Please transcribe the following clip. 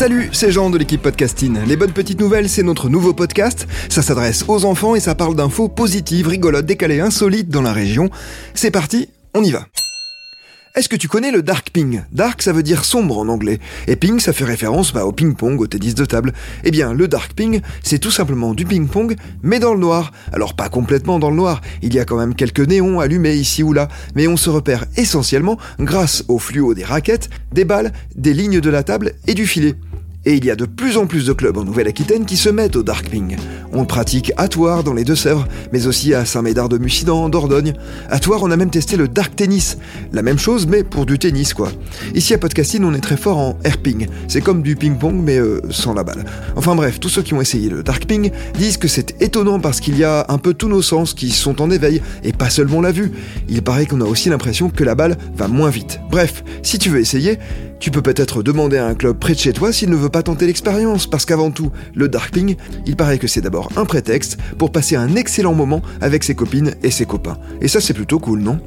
Salut, c'est Jean de l'équipe Podcasting. Les bonnes petites nouvelles, c'est notre nouveau podcast. Ça s'adresse aux enfants et ça parle d'infos positives, rigolotes, décalées, insolites dans la région. C'est parti, on y va. Est-ce que tu connais le dark ping? Dark, ça veut dire sombre en anglais. Et ping, ça fait référence bah, au ping-pong, au tennis de table. Eh bien, le dark ping, c'est tout simplement du ping-pong, mais dans le noir. Alors, pas complètement dans le noir. Il y a quand même quelques néons allumés ici ou là. Mais on se repère essentiellement grâce au fluo des raquettes, des balles, des lignes de la table et du filet. Et il y a de plus en plus de clubs en Nouvelle-Aquitaine qui se mettent au dark ping. On le pratique à Toire, dans les Deux-Sèvres, mais aussi à Saint-Médard-de-Mussidan, en Dordogne. À Toire, on a même testé le dark tennis. La même chose, mais pour du tennis, quoi. Ici à Podcasting, on est très fort en airping. C'est comme du ping-pong, mais euh, sans la balle. Enfin bref, tous ceux qui ont essayé le dark ping disent que c'est étonnant parce qu'il y a un peu tous nos sens qui sont en éveil, et pas seulement la vue. Il paraît qu'on a aussi l'impression que la balle va moins vite. Bref, si tu veux essayer, tu peux peut-être demander à un club près de chez toi s'il ne veut pas tenter l'expérience Parce qu'avant tout, le Darkling, il paraît que c'est d'abord un prétexte pour passer un excellent moment avec ses copines et ses copains. Et ça, c'est plutôt cool, non?